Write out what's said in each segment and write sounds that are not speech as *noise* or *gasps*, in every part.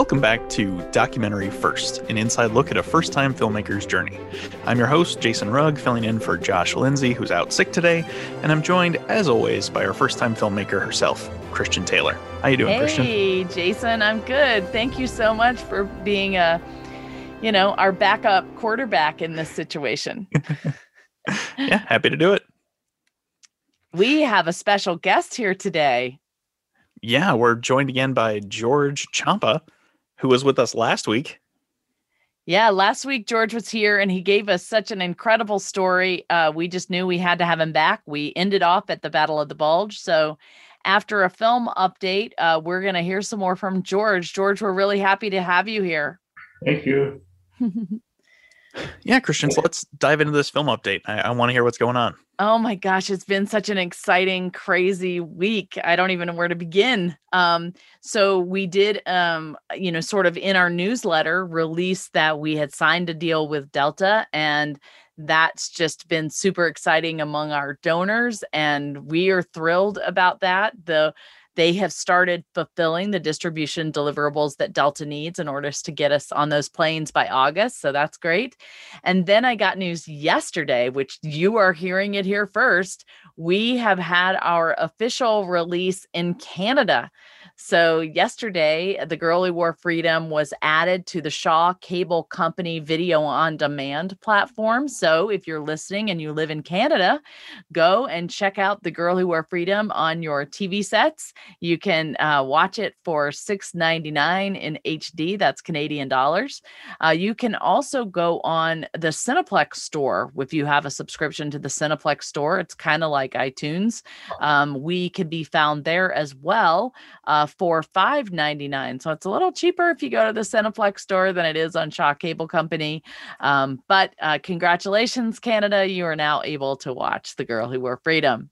Welcome back to Documentary First, an inside look at a first time filmmaker's journey. I'm your host, Jason Rugg, filling in for Josh Lindsay, who's out sick today, and I'm joined, as always, by our first time filmmaker herself, Christian Taylor. How you doing, hey, Christian? Hey, Jason, I'm good. Thank you so much for being a, you know, our backup quarterback in this situation. *laughs* yeah, happy to do it. We have a special guest here today. Yeah, we're joined again by George Ciampa who was with us last week. Yeah, last week George was here and he gave us such an incredible story. Uh, we just knew we had to have him back. We ended off at the Battle of the Bulge. So, after a film update, uh, we're going to hear some more from George. George, we're really happy to have you here. Thank you. *laughs* yeah, Christian, so let's dive into this film update. I, I want to hear what's going on. Oh my gosh, it's been such an exciting, crazy week. I don't even know where to begin. Um, so we did, um, you know, sort of in our newsletter release that we had signed a deal with Delta, and that's just been super exciting among our donors, and we are thrilled about that. The they have started fulfilling the distribution deliverables that Delta needs in order to get us on those planes by August. So that's great. And then I got news yesterday, which you are hearing it here first. We have had our official release in Canada. So, yesterday, The Girl Who Wore Freedom was added to the Shaw Cable Company video on demand platform. So, if you're listening and you live in Canada, go and check out The Girl Who Wore Freedom on your TV sets. You can uh, watch it for $6.99 in HD, that's Canadian dollars. Uh, you can also go on the Cineplex store if you have a subscription to the Cineplex store. It's kind of like iTunes. Um, we can be found there as well. Uh, for $5.99. So it's a little cheaper if you go to the Cineplex store than it is on Shaw Cable Company. Um, but uh, congratulations, Canada. You are now able to watch The Girl Who Wore Freedom.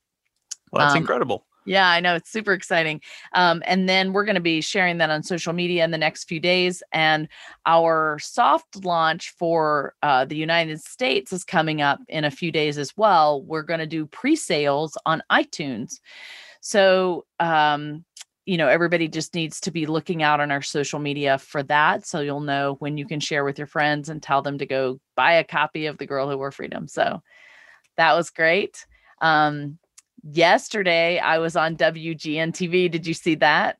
Well, that's um, incredible. Yeah, I know. It's super exciting. Um, and then we're going to be sharing that on social media in the next few days. And our soft launch for uh, the United States is coming up in a few days as well. We're going to do pre sales on iTunes. So, um, you know, everybody just needs to be looking out on our social media for that. So you'll know when you can share with your friends and tell them to go buy a copy of The Girl Who Wore Freedom. So that was great. Um, yesterday, I was on WGN TV. Did you see that?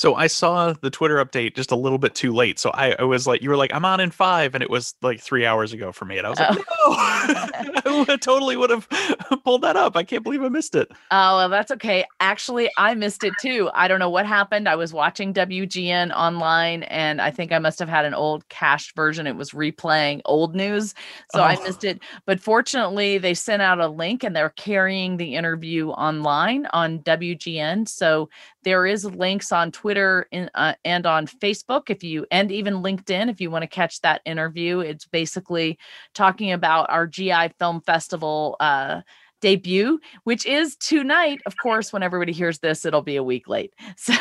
So I saw the Twitter update just a little bit too late. So I, I was like, you were like, I'm on in five, and it was like three hours ago for me. And I was like, oh. no, *laughs* I totally would have *laughs* pulled that up. I can't believe I missed it. Oh, well, that's okay. Actually, I missed it too. I don't know what happened. I was watching WGN online, and I think I must have had an old cached version. It was replaying old news. So oh. I missed it. But fortunately, they sent out a link and they're carrying the interview online on WGN. So there is links on Twitter in, uh, and on Facebook if you and even LinkedIn if you want to catch that interview. It's basically talking about our GI Film Festival uh, debut, which is tonight. Of course, when everybody hears this, it'll be a week late. *laughs* So,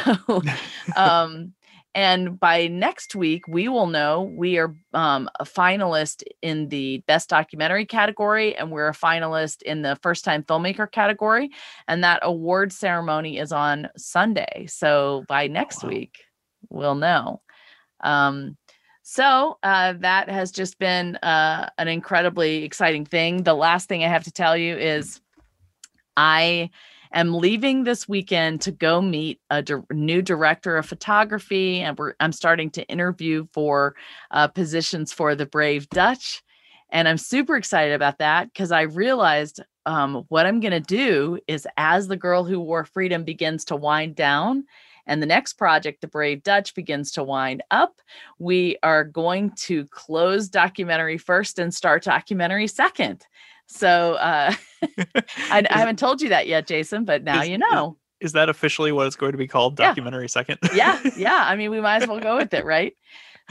*laughs* um, and by next week, we will know we are um, a finalist in the best documentary category, and we're a finalist in the first time filmmaker category. And that award ceremony is on Sunday. So by next wow. week, we'll know. Um, so uh, that has just been uh, an incredibly exciting thing. The last thing I have to tell you is I am leaving this weekend to go meet a di- new director of photography, and I'm starting to interview for uh, positions for the Brave Dutch. And I'm super excited about that because I realized um, what I'm going to do is as the girl who wore freedom begins to wind down and the next project, The Brave Dutch, begins to wind up, we are going to close documentary first and start documentary second. So uh, *laughs* I, I, haven't told you that yet, Jason, but now is, you know. Is, is, that officially what it's going to be called? Documentary yeah. second? yeah, *laughs* yeah. I mean, we might as well go with it, right?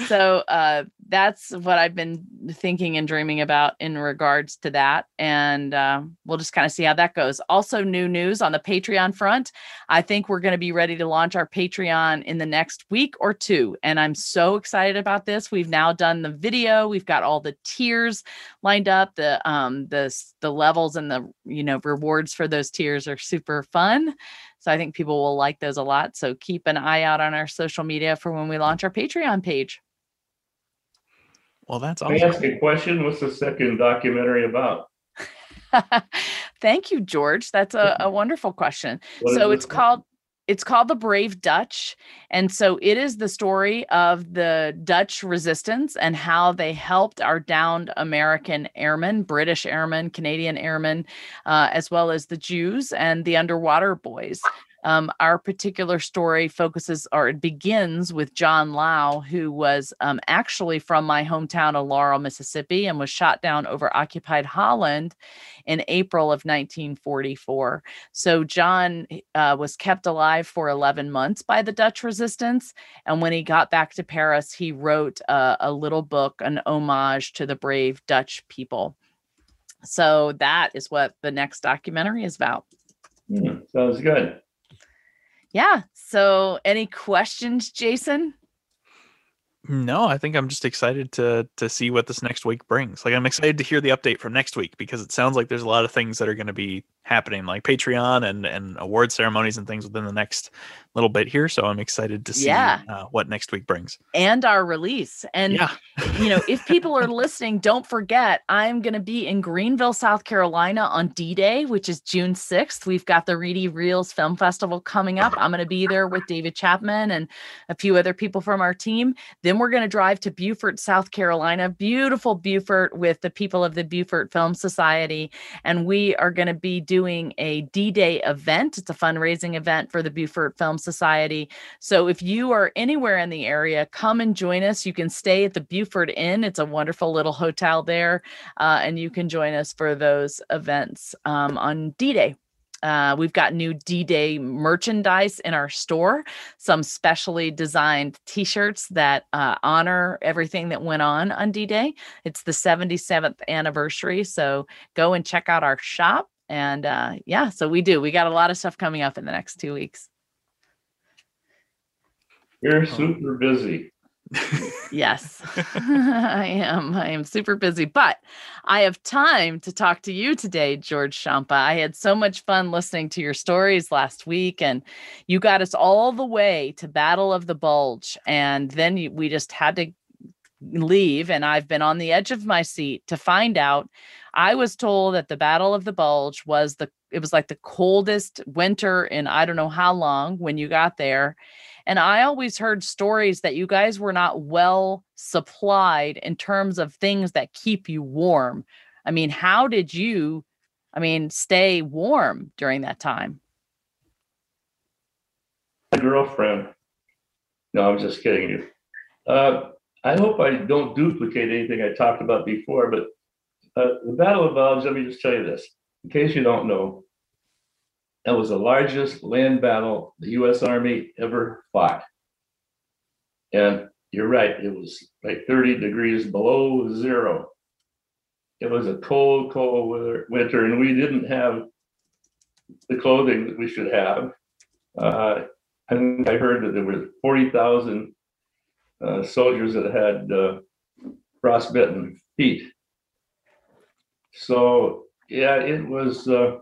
So uh, that's what I've been thinking and dreaming about in regards to that. And uh, we'll just kind of see how that goes. Also, new news on the Patreon front. I think we're going to be ready to launch our Patreon in the next week or two. And I'm so excited about this. We've now done the video, we've got all the tiers lined up, the um the the levels and the you know rewards for those tiers are super fun. So I think people will like those a lot. So keep an eye out on our social media for when we launch our Patreon page. Well, that's awesome. Can I ask a question? What's the second documentary about? *laughs* Thank you, George. That's a, a wonderful question. What so it's called it's called the brave dutch and so it is the story of the dutch resistance and how they helped our downed american airmen british airmen canadian airmen uh, as well as the jews and the underwater boys um, our particular story focuses or it begins with John Lau, who was um, actually from my hometown of Laurel, Mississippi, and was shot down over occupied Holland in April of 1944. So John uh, was kept alive for 11 months by the Dutch resistance. And when he got back to Paris, he wrote uh, a little book, an homage to the brave Dutch people. So that is what the next documentary is about. Mm, sounds good yeah. So, any questions, Jason? No, I think I'm just excited to to see what this next week brings. Like I'm excited to hear the update from next week because it sounds like there's a lot of things that are going to be happening, like Patreon and and award ceremonies and things within the next little bit here. So I'm excited to see yeah. uh, what next week brings and our release. And yeah. you know, if people are listening, don't forget I'm going to be in Greenville, South Carolina on D-Day, which is June 6th. We've got the Reedy Reels Film Festival coming up. I'm going to be there with David Chapman and a few other people from our team. Then we're going to drive to Beaufort, South Carolina, beautiful Beaufort with the people of the Beaufort Film Society, and we are going to be doing a D-Day event. It's a fundraising event for the Beaufort Film Society. So if you are anywhere in the area, come and join us. You can stay at the Beaufort Inn. It's a wonderful little hotel there, uh, and you can join us for those events um, on D Day. Uh, we've got new D Day merchandise in our store, some specially designed t shirts that uh, honor everything that went on on D Day. It's the 77th anniversary. So go and check out our shop. And uh, yeah, so we do. We got a lot of stuff coming up in the next two weeks. You're super busy. yes, *laughs* *laughs* I am. I am super busy, but I have time to talk to you today, George Ciampa. I had so much fun listening to your stories last week, and you got us all the way to Battle of the Bulge. And then we just had to leave, and I've been on the edge of my seat to find out. I was told that the Battle of the Bulge was the it was like the coldest winter in I don't know how long when you got there and I always heard stories that you guys were not well supplied in terms of things that keep you warm. I mean, how did you, I mean, stay warm during that time? My girlfriend. No, I'm just kidding you. Uh, I hope I don't duplicate anything I talked about before, but uh, the Battle of Bulge, let me just tell you this, in case you don't know, that was the largest land battle the US Army ever fought. And you're right, it was like 30 degrees below zero. It was a cold, cold winter, and we didn't have the clothing that we should have. Uh, I I heard that there were 40,000 uh, soldiers that had uh, frostbitten feet. So, yeah, it was. Uh,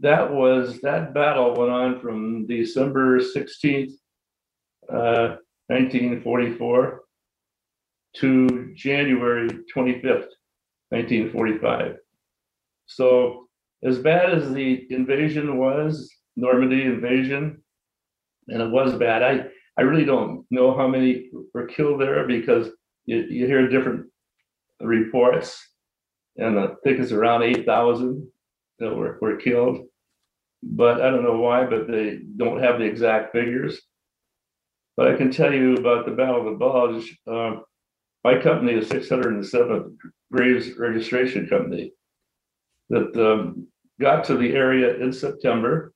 that was that battle went on from December 16th, uh, 1944 to January 25th, 1945. So, as bad as the invasion was, Normandy invasion, and it was bad, I, I really don't know how many were killed there because you, you hear different reports, and I think it's around 8,000 that were, were killed. But I don't know why, but they don't have the exact figures. But I can tell you about the Battle of the Bulge. Uh, my company is 607th Graves Registration Company that um, got to the area in September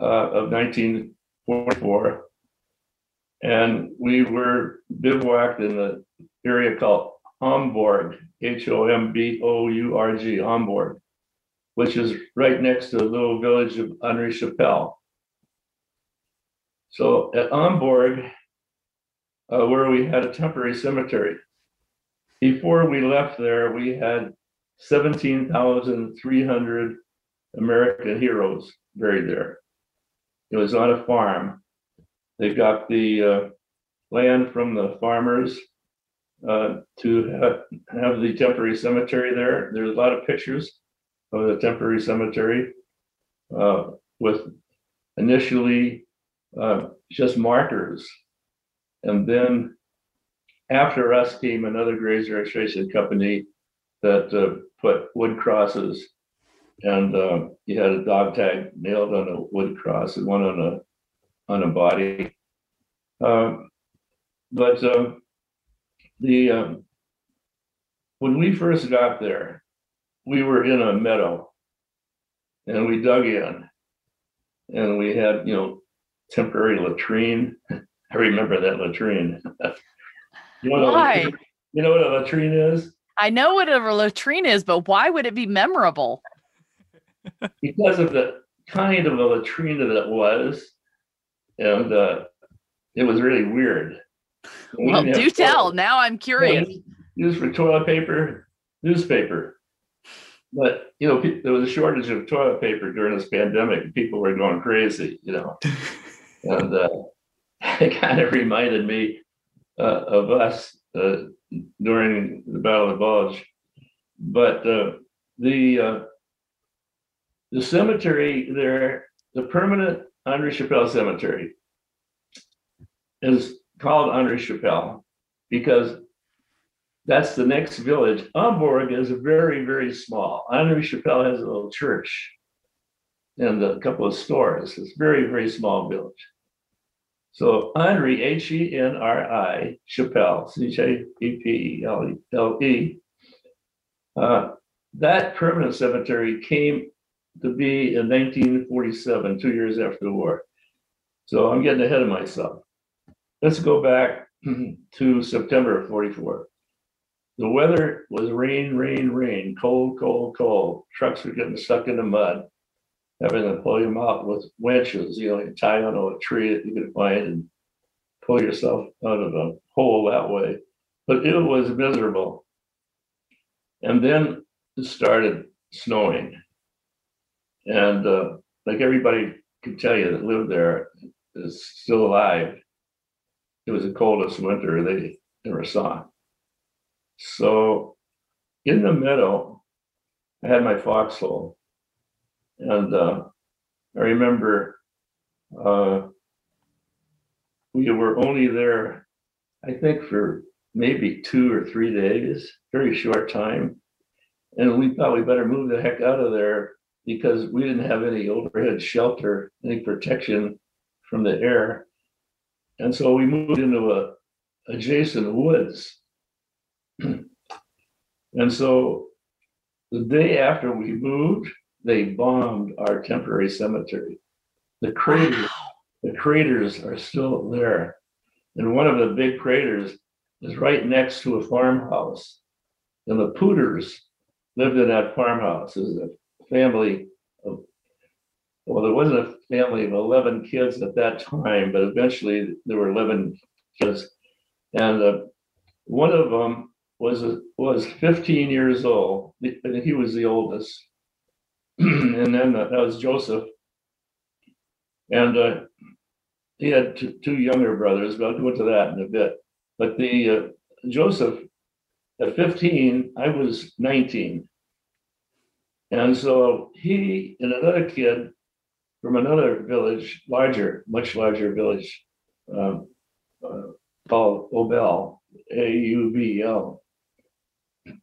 uh, of 1944. And we were bivouacked in the area called Hombourg, H O M B O U R G, Hombourg which is right next to the little village of Henri Chapelle. So at Hombourg, uh, where we had a temporary cemetery, before we left there, we had 17,300 American heroes buried there. It was on a farm. They got the uh, land from the farmers uh, to have, have the temporary cemetery there. There's a lot of pictures of the temporary cemetery uh, with initially uh, just markers. And then after us came another graves registration company that uh, put wood crosses. And you had a dog tag nailed on a wood cross and one on a on a body. Um, but um, the um, when we first got there, we were in a meadow, and we dug in, and we had you know temporary latrine. *laughs* I remember that latrine. *laughs* you know what a Why? latrine- you know what a latrine is? I know what a latrine is, but why would it be memorable? *laughs* because of the kind of a latrine that it was, and uh, it was really weird. We Well, do tell. toilet- Now I'm curious. Used for toilet paper, newspaper. But, you know, there was a shortage of toilet paper during this pandemic, and people were going crazy, you know. *laughs* And uh, *laughs* it kind of reminded me uh, of us uh, during the Battle of Bulge. But uh, the uh, the cemetery there, the permanent Henri Chapelle Cemetery, is called Henri Chapelle because that's the next village. Hombourg is very, very small. Henri Chapelle has a little church and a couple of stores. It's very, very small village. So Henri, H E N R I, Chappelle, C H A P P E L E L E. uh, That permanent cemetery came to be in 1947, two years after the war. So I'm getting ahead of myself. Let's go back *clears throat* to September of 44. The weather was rain, rain, rain, cold, cold, cold. Trucks were getting stuck in the mud having to pull them out with winches, you know, you tie onto a tree that you could find and pull yourself out of a hole that way. But it was miserable. And then it started snowing. And uh, like everybody can tell you that lived there is still alive. It was the coldest winter they ever saw. So in the meadow, I had my foxhole. And uh, I remember uh, we were only there, I think, for maybe two or three days, very short time. And we thought we better move the heck out of there because we didn't have any overhead shelter, any protection from the air. And so we moved into a adjacent woods. *clears throat* and so the day after we moved, they bombed our temporary cemetery. The craters, the craters are still there. And one of the big craters is right next to a farmhouse. And the Pooters lived in that farmhouse. It was a family of, well, there wasn't a family of 11 kids at that time, but eventually there were 11 kids. And uh, one of them was was 15 years old. and He was the oldest. *clears throat* and then uh, that was Joseph. And uh, he had two, two younger brothers, but I'll go into that in a bit. But the uh, Joseph, at 15, I was 19. And so he and another kid from another village, larger, much larger village, um, uh, called Aubel, A U B L,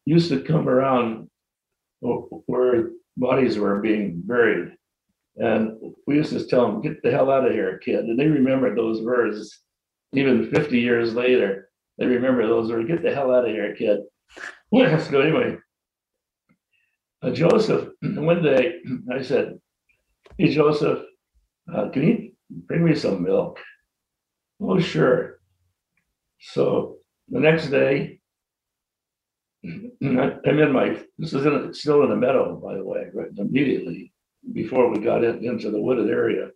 used to come around where bodies were being buried. And we used to tell them, get the hell out of here, kid. And they remembered those words even 50 years later. They remember those words, get the hell out of here, kid. *laughs* so anyway, uh, Joseph, *clears throat* one day I said, hey, Joseph, uh, can you bring me some milk? Oh, sure. So the next day, *clears throat* I'm in my, this is in, still in the meadow, by the way, right immediately before we got in, into the wooded area.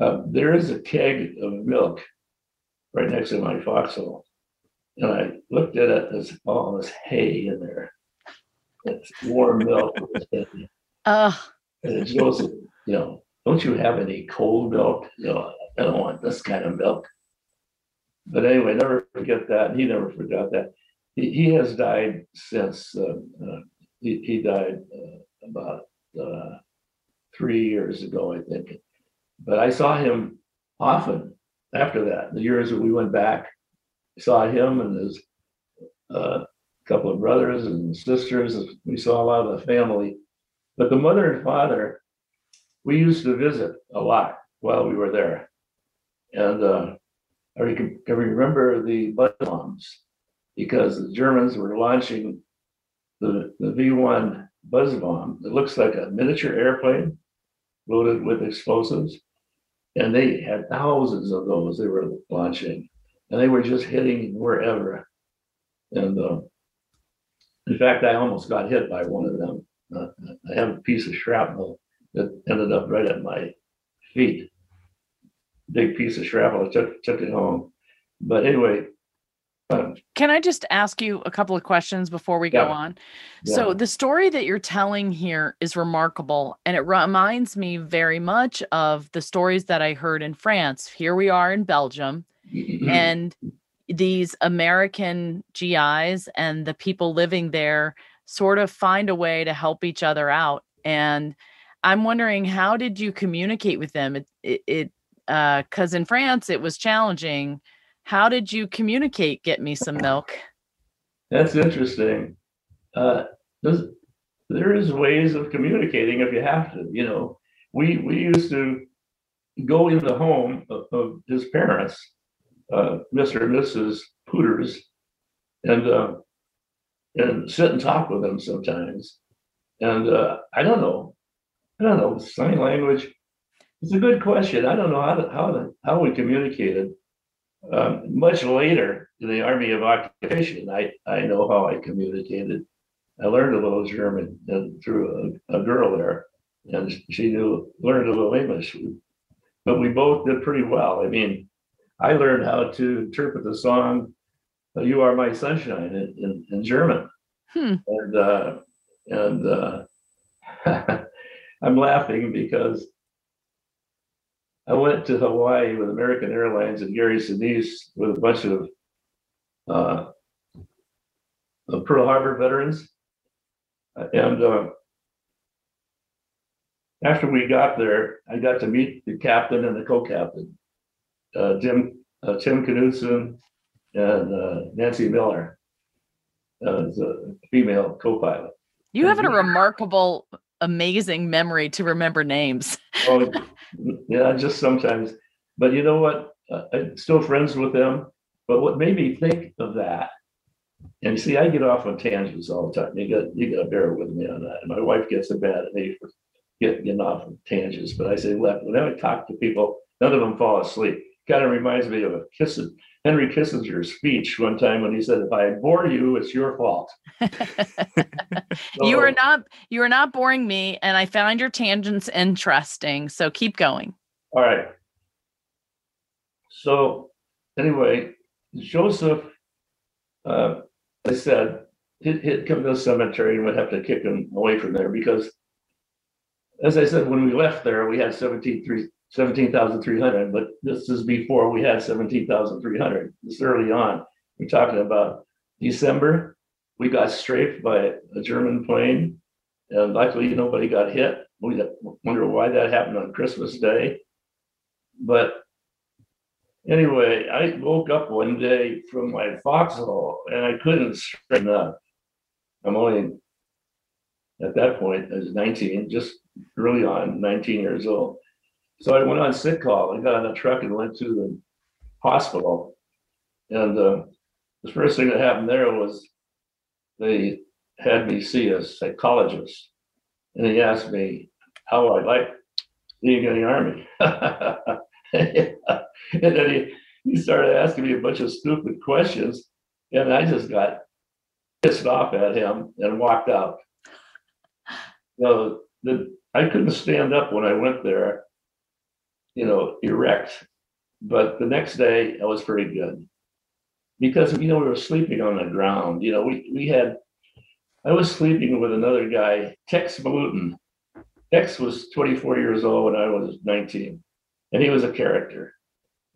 Uh, there is a keg of milk right next to my foxhole. And I looked at it, there's all this hay in there. It's warm milk. *laughs* Uh, And Joseph, you know, don't you have any cold milk? You know, I don't want this kind of milk. But anyway, never forget that. He never forgot that. He, he has died since, uh, uh, he, he died uh, about uh, three years ago, I think. But I saw him often after that. The years that we went back, I saw him and his uh, couple of brothers and sisters. We saw a lot of the family. But the mother and father, we used to visit a lot while we were there. And uh, I can, remember the buzz bombs because the Germans were launching the, the V1 buzz bomb. It looks like a miniature airplane loaded with explosives. And they had thousands of those they were launching, and they were just hitting wherever. And uh, in fact, I almost got hit by one of them. Uh, I have a piece of shrapnel that ended up right at my feet. Big piece of shrapnel. I took took it home. But anyway, can I just ask you a couple of questions before we yeah. go on? Yeah. So, the story that you're telling here is remarkable, and it reminds me very much of the stories that I heard in France. Here we are in Belgium, mm-hmm. and these American GIs and the people living there sort of find a way to help each other out. And I'm wondering, how did you communicate with them? It, it, because uh, in France it was challenging. How did you communicate get me some milk? That's interesting. Uh, there is ways of communicating if you have to you know. We we used to go in the home of, of his parents uh, mr and mrs pooters and uh, and sit and talk with them sometimes. And uh, i don't know i don't know sign language it's a good question i don't know how to, how to, how we communicated um, much later in the Army of Occupation, I, I know how I communicated. I learned a little German and through a, a girl there, and she knew learned a little English. But we both did pretty well. I mean, I learned how to interpret the song "You Are My Sunshine" in, in, in German, hmm. and uh, and uh, *laughs* I'm laughing because I went to Hawaii with American Airlines and Gary Sinise with a bunch of uh, Pearl Harbor veterans. And uh, after we got there, I got to meet the captain and the co-captain, uh, Tim uh, Tim Knudsen and uh, Nancy Miller, as a female co-pilot. You have a remarkable, amazing memory to remember names. oh, *laughs* yeah, just sometimes. But you know what? Uh, I'm still friends with them. But what made me think of that, and you see, I get off on tangents all the time. You got you got to bear with me on that. And my wife gets a bad at me for getting, getting off on tangents. But I say, left. Whenever I talk to people, none of them fall asleep. Kind of reminds me of a Kissinger, Henry Kissinger's speech one time when he said, "If I bore you, it's your fault." so, *laughs* *laughs* you are not you are not boring me, and I found your tangents interesting. So keep going. All right. So anyway, Joseph, uh, I said, he'd, he'd come to the cemetery and we'd have to kick him away from there because, as I said, when we left there, we had 17,300, but this is before we had 17,300. This early on. We're talking about December. We got strafed by a German plane, and luckily nobody got hit. We wonder why that happened on Christmas Day. But Anyway, I woke up one day from my foxhole and I couldn't straighten up. I'm only at that point, I was 19, just early on, 19 years old. So I went on sick call. I got on a truck and went to the hospital. And uh, the first thing that happened there was they had me see a psychologist. And he asked me how I liked being in the army. *laughs* and then he, he started asking me a bunch of stupid questions. And I just got pissed off at him and walked out. Know, the, I couldn't stand up when I went there, you know, erect. But the next day I was pretty good because, you know, we were sleeping on the ground. You know, we, we had, I was sleeping with another guy, Tex Malutin. Tex was 24 years old when I was 19, and he was a character,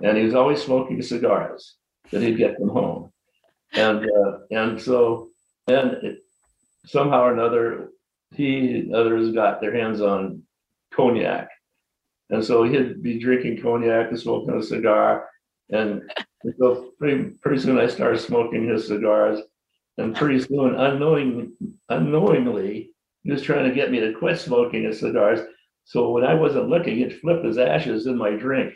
and he was always smoking cigars that he'd get from home, and uh, and so then somehow or another he and others got their hands on cognac, and so he'd be drinking cognac and smoking a cigar, and so pretty pretty soon I started smoking his cigars, and pretty soon unknowing unknowingly he was trying to get me to quit smoking his cigars. So when I wasn't looking, he'd flip his ashes in my drink.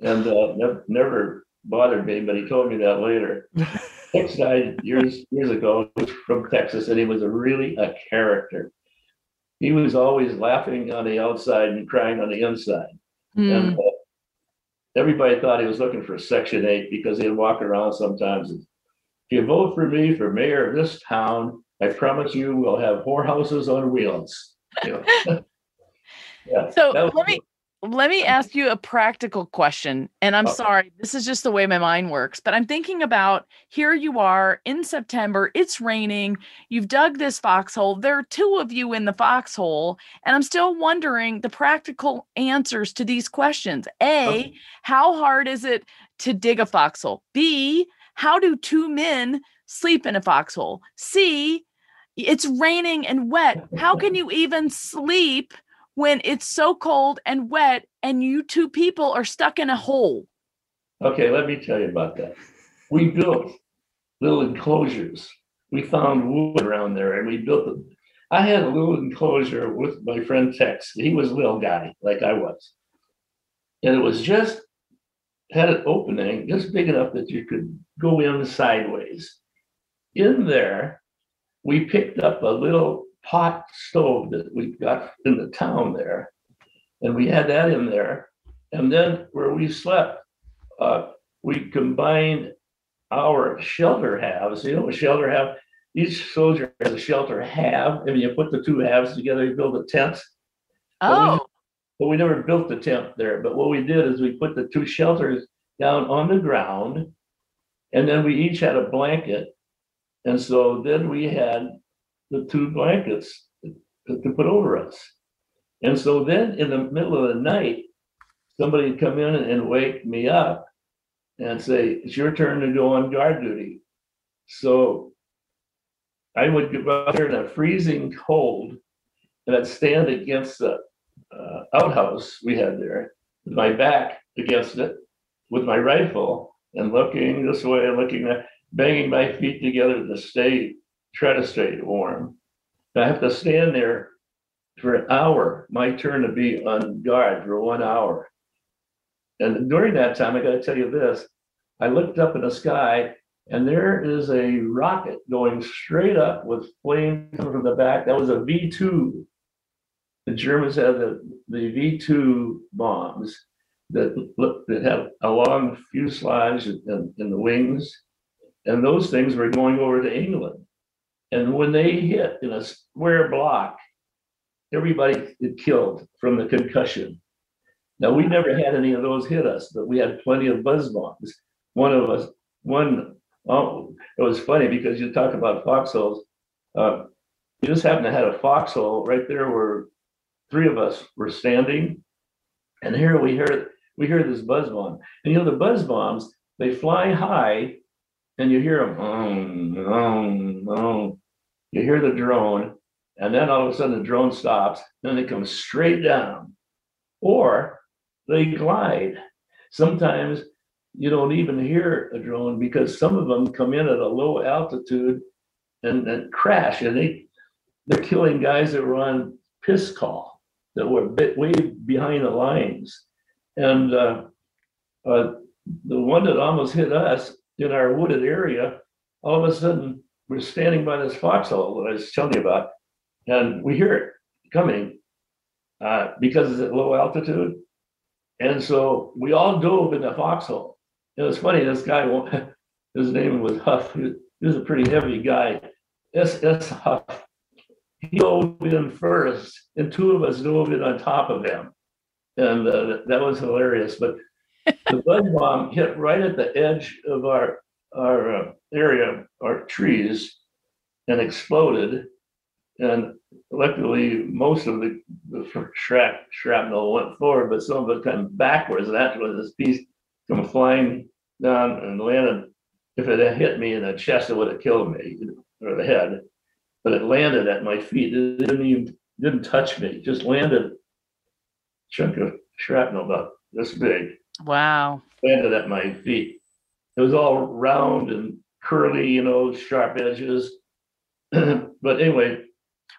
And uh, never, never bothered me, but he told me that later. *laughs* Tex died years years ago from Texas, and he was a really a character. He was always laughing on the outside and crying on the inside. And Mm. uh, everybody thought he was looking for Section 8 because he'd walk around sometimes. and, If you vote for me for mayor of this town, I promise you we'll have whorehouses on wheels. You know? *laughs* Yeah, So let me let me ask you a practical question. And I'm Oh. sorry, this is just the way my mind works, but I'm thinking about here you are in September, it's raining, you've dug this foxhole. There are two of you in the foxhole, and I'm still wondering the practical answers to these questions. A, how hard is it to dig a foxhole? B, how do two men sleep in a foxhole? C, it's raining and wet. How can *laughs* you even sleep when it's so cold and wet and you two people are stuck in a hole? Okay, let me tell you about that. We built little enclosures. We found wood around there and we built them. I had a little enclosure with my friend Tex. He was a little guy like I was. And it was just had an opening just big enough that you could go in sideways. In there, we picked up a little pot stove that we got in the town there. And we had that in there. And then where we slept, uh, we combined our shelter halves, you know, a shelter half, each soldier has a shelter half, and you put the two halves together, you build a tent. But we- Oh, But we never built the tent there, but what we did is we put the two shelters down on the ground. And then we each had a blanket. And so then we had the two blankets to put over us. And so then in the middle of the night, somebody would come in and wake me up and say, it's your turn to go on guard duty. So I would go out there in a freezing cold and I'd stand against the uh, outhouse we had there, with my back against it, with my rifle and looking this way and looking that, banging my feet together to stay, try to stay warm. And I have to stand there for an hour, my turn to be on guard for one hour. And during that time, I gotta tell you this, I looked up in the sky and there is a rocket going straight up with flame coming from the back. That was a V two. The Germans had the, the V two bombs that look, that had a long fuselage in, in the wings. And those things were going over to England. And when they hit in a square block, everybody get killed from the concussion. Now, we never had any of those hit us, but we had plenty of buzz bombs. One of us, one, oh, it was funny because you talk about foxholes. Uh, you just happened to have a foxhole right there where three of us were standing. And here we hear, we hear this buzz bomb. And you know, the buzz bombs, they fly high and you hear them. You hear the drone, and then all of a sudden the drone stops, then they come straight down. Or they glide. Sometimes you don't even hear a drone because some of them come in at a low altitude and, and crash, and they they're killing guys that were on piss call that were bit way behind the lines. And uh, uh, the one that almost hit us in our wooded area, all of a sudden we're standing by this foxhole that I was telling you about, and we hear it coming uh, because it's at low altitude. And so we all dove in the foxhole. It was funny, this guy, *laughs* his name was Huff. He was, a pretty heavy guy. S. S. Huff. He dove in first, and two of us dove in on top of him. And uh, that was hilarious. But the buzz bomb hit right at the edge of our our uh, area, our trees, and exploded. and luckily, most of the, the shrap, shrapnel went forward, but some of it came backwards. And that was this piece come flying down and landed. If it had hit me in the chest, it would have killed me or the head. But it landed at my feet. It didn't even didn't touch me. Just landed chunk of shrapnel about this big. Wow. Landed at my feet. It was all round and curly, you know, sharp edges. *clears throat* but anyway,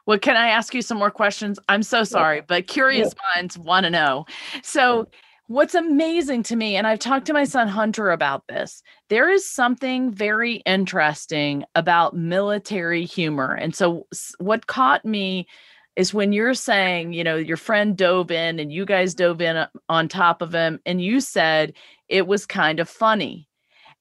well, can I ask you some more questions? I'm so sorry, but curious yeah. minds want to know. So, what's amazing to me, and I've talked to my son Hunter about this, there is something very interesting about military humor. And so, what caught me is when you're saying, you know, your friend dove in and you guys dove in uh, on top of him, and you said it was kind of funny.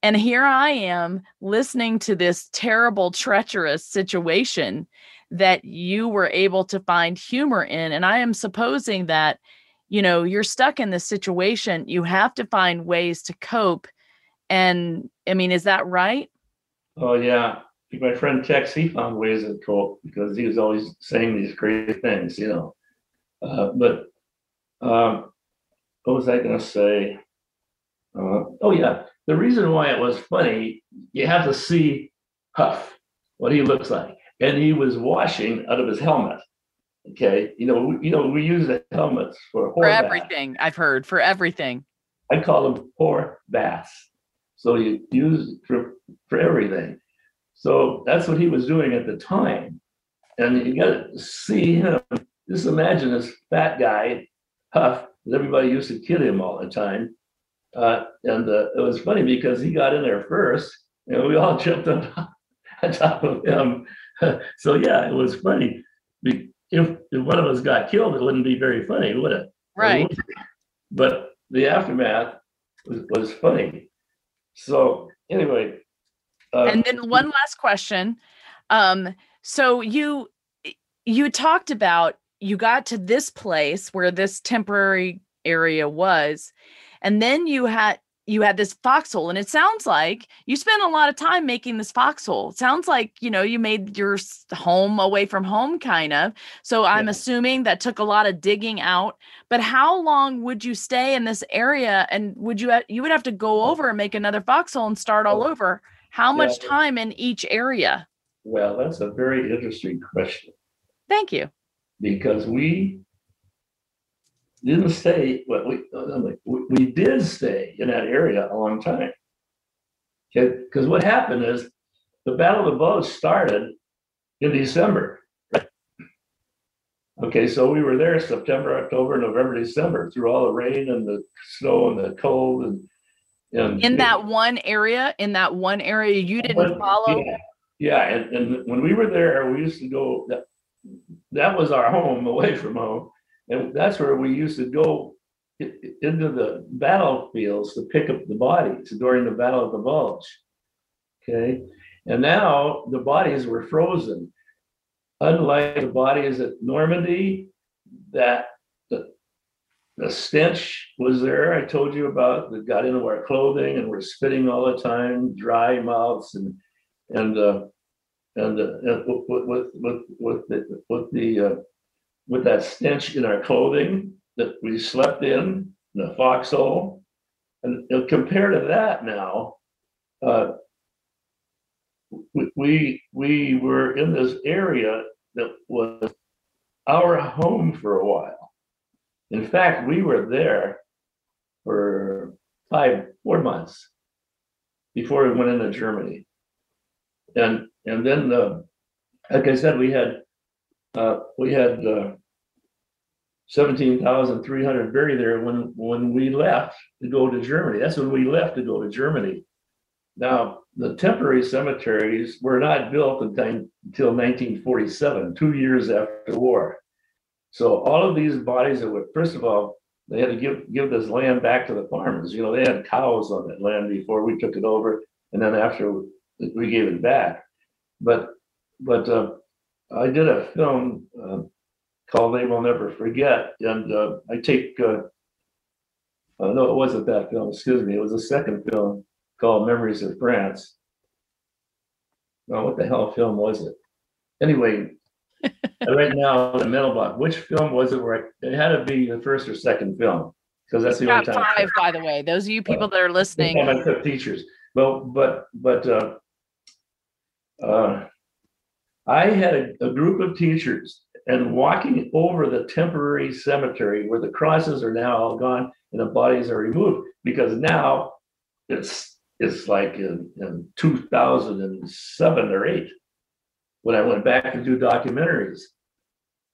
And here I am listening to this terrible, treacherous situation that you were able to find humor in. And I am supposing that, you know, you're stuck in this situation. You have to find ways to cope. And I mean, is that right? Oh, yeah. My friend Tex, he found ways to cope because he was always saying these crazy things, you know. Uh, but um, what was I going to say? Uh, oh, yeah. The reason why it was funny, you have to see Huff, what he looks like. And he was washing out of his helmet. Okay. You know, we, you know, we use the helmets for for everything. I've heard for everything. I call them poor baths. So you use for for everything. So that's what he was doing at the time. And you got to see him. Just imagine this fat guy, Huff, everybody used to kid him all the time. Uh, and uh, it was funny because he got in there first, and we all *laughs* jumped on, *laughs* on top of him. *laughs* so yeah, it was funny. If, if one of us got killed, it wouldn't be very funny, would it? Right. But the aftermath was, was funny. So anyway. Uh, and then one last question. Um, so you you talked about you got to this place where this temporary area was and then you had you had this foxhole and it sounds like you spent a lot of time making this foxhole it sounds like you know you made your home away from home kind of so i'm yeah. assuming that took a lot of digging out but how long would you stay in this area and would you you would have to go over and make another foxhole and start all oh. over how much yeah. time in each area well that's a very interesting question thank you because we didn't stay, well, we, uh, we did stay in that area a long time. Okay, because what happened is the Battle of the Bulge started in December. Okay, so we were there September, October, November, December through all the rain and the snow and the cold and and in that one area, in that one area you didn't follow. Yeah, yeah. And, and when we were there, we used to go that, that was our home away from home. And that's where we used to go into the battlefields to pick up the bodies during the Battle of the Bulge. Okay. And now the bodies were frozen. Unlike the bodies at Normandy, that the, the stench was there. I told you about that got into our clothing and we're spitting all the time, dry mouths and and uh, and, uh, and with, with, with, with the, with the uh, with that stench in our clothing that we slept in, in the foxhole. And compared to that now, uh, we, we were in this area that was our home for a while. In fact, we were there for five, four months before we went into Germany. And and then, uh, like I said, we had uh, we had uh, 17,300 buried there when, when we left to go to Germany. That's when we left to go to Germany. Now, the temporary cemeteries were not built until 1947, two years after the war. So all of these bodies that were, first of all, they had to give give this land back to the farmers. You know, they had cows on that land before we took it over, and then after we gave it back. But but uh, I did a film uh, called They Will Never Forget. And uh, I take, uh, uh, no, it wasn't that film, excuse me. It was a second film called Memories of France. Oh, what the hell film was it? Anyway, right now, the middle block. Which film was it? Where it had to be the first or second film because that's the only time. five, by the way. Those of you people that are listening, I took teachers. Well, but but uh, uh, I had a, a group of teachers and walking over the temporary cemetery where the crosses are now all gone and the bodies are removed because now it's it's like in, in 2007 or 8 when I went back to do documentaries.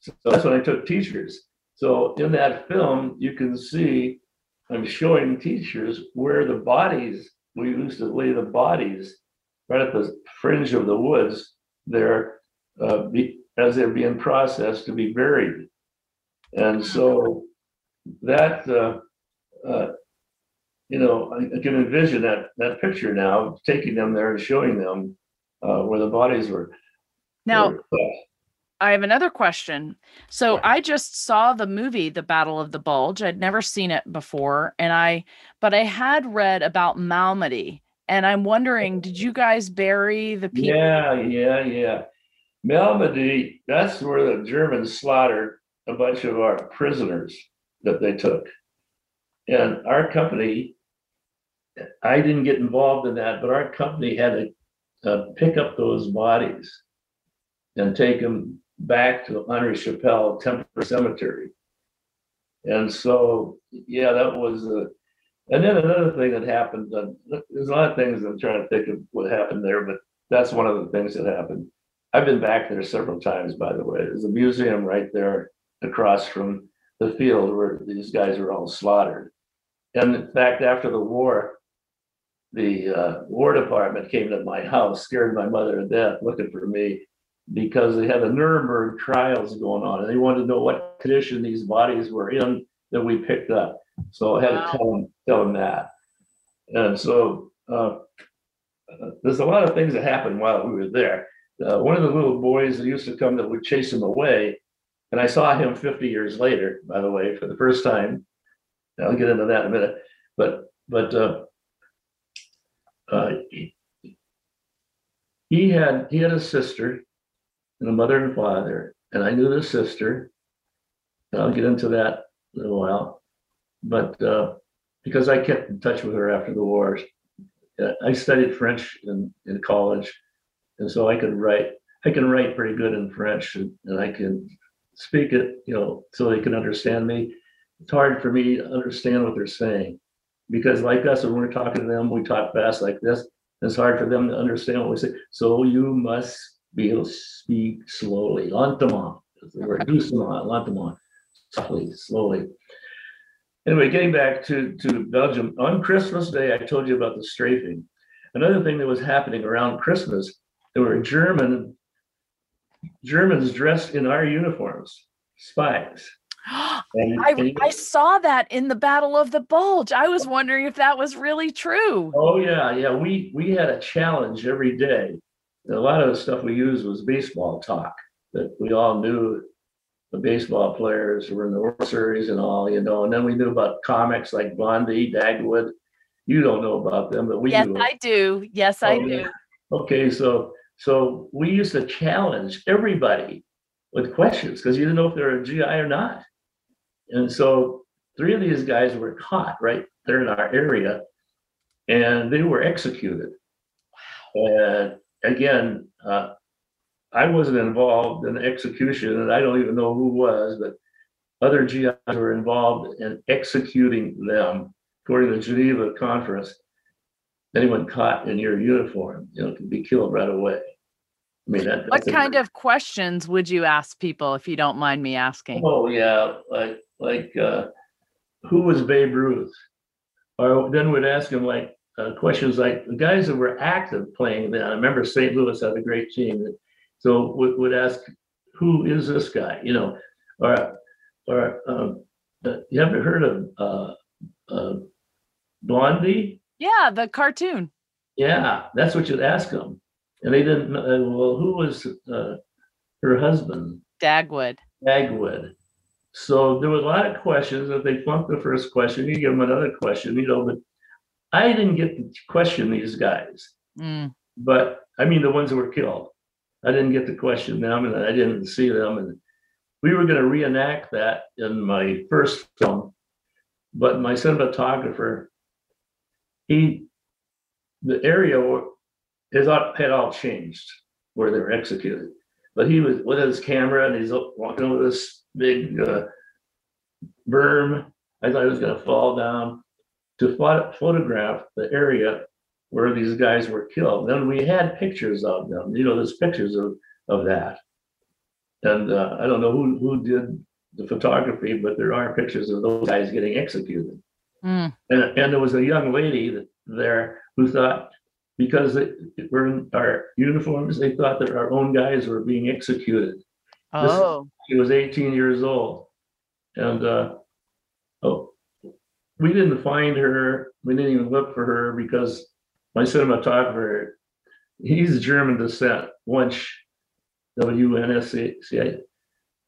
So that's when I took teachers. So in that film, you can see I'm showing teachers where the bodies, we used to lay the bodies right at the fringe of the woods there uh, be, as they're being processed to be buried. And so that, uh, uh, you know, I, I can envision that, that picture now, taking them there and showing them uh, where the bodies were. Now. I have another question. So I just saw the movie The Battle of the Bulge. I'd never seen it before and I but I had read about Malmedy and I'm wondering did you guys bury the people? Yeah, yeah, yeah. Malmedy, that's where the Germans slaughtered a bunch of our prisoners that they took. And our company, I didn't get involved in that, but our company had to uh, pick up those bodies and take them back to Henri Chapelle Temple Cemetery. And so, yeah, that was a, and then another thing that happened, uh, there's a lot of things I'm trying to think of what happened there, but that's one of the things that happened. I've been back there several times, by the way. There's a museum right there across from the field where these guys were all slaughtered. And in fact, after the war, the uh, War Department came to my house, scared my mother to death, looking for me because they had the Nuremberg trials going on, and they wanted to know what condition these bodies were in that we picked up. So I had Wow. to tell them, tell them that. And so uh, there's a lot of things that happened while we were there. Uh, one of the little boys that used to come that would chase him away, and I saw him 50 years later, by the way, for the first time. I'll get into that in a minute, but but uh, uh, he- he had he had a sister and a mother and father, and I knew the sister. And I'll get into that in a while, but uh, because I kept in touch with her after the war, uh, I studied French in in college, and so I could write. I can write pretty good in French, and, and I can speak it, you know, so they can understand me. It's hard for me to understand what they're saying because, like us, when we're talking to them, we talk fast like this. It's hard for them to understand what we say. So you must be able to speak slowly, lentement. is the word, doucement, slowly, slowly. Anyway, getting back to, to Belgium, on Christmas Day, I told you about the strafing. Another thing that was happening around Christmas, there were German, Germans dressed in our uniforms, spies. *gasps* And- I, and- I saw that in the Battle of the Bulge. I was wondering if that was really true. Oh, yeah, yeah, we, we had a challenge every day. A lot of the stuff we used was baseball talk, that we all knew the baseball players who were in the World Series and all, you know, and then we knew about comics like Blondie, Dagwood. You don't know about them, but we Yes. I do. Yes, I Oh, do. yeah. Okay, so, so we used to challenge everybody with questions, because you didn't know if they were a GI or not. And so three of these guys were caught right there in our area, and they were executed. Wow. And again, uh, I wasn't involved in the execution, and I don't even know who was, but other GIs were involved in executing them according to the Geneva Conference anyone caught in your uniform, you know, can be killed right away. I mean, that. What kind of questions would you ask people if you don't mind me asking? Oh, yeah, like, like, uh, who was Babe Ruth? Or then we'd ask him like, uh, questions like, the guys that were active playing then, I remember St. Louis had a great team. So would, would ask, who is this guy, you know? Or, or, um, uh, you ever heard of, uh, uh, Blondie? Yeah, the cartoon. Yeah, that's what you'd ask them. And they didn't know, uh, well, who was uh, her husband, Dagwood. Dagwood? So there was a lot of questions. If they flunked the first question, you give them another question, you know, but I didn't get to question these guys, Mm. but I mean, the ones that were killed. I didn't get to question them and I didn't see them and we were gonna reenact that in my first film. But my cinematographer, he, the area out- had all changed where they were executed. But he was with his camera and he's walking with this big uh, berm. I thought he was gonna fall down to pho- photograph the area where these guys were killed. Then we had pictures of them, you know, there's pictures of, of that. And uh, I don't know who, who did the photography, but there are pictures of those guys getting executed. Mm. And, and there was a young lady that there who thought, because they were in our uniforms, they thought that our own guys were being executed. Oh, She was eighteen years old. And, uh, we didn't find her, we didn't even look for her because my cinematographer, he's German descent, Wunsch, W-N-S-C-A.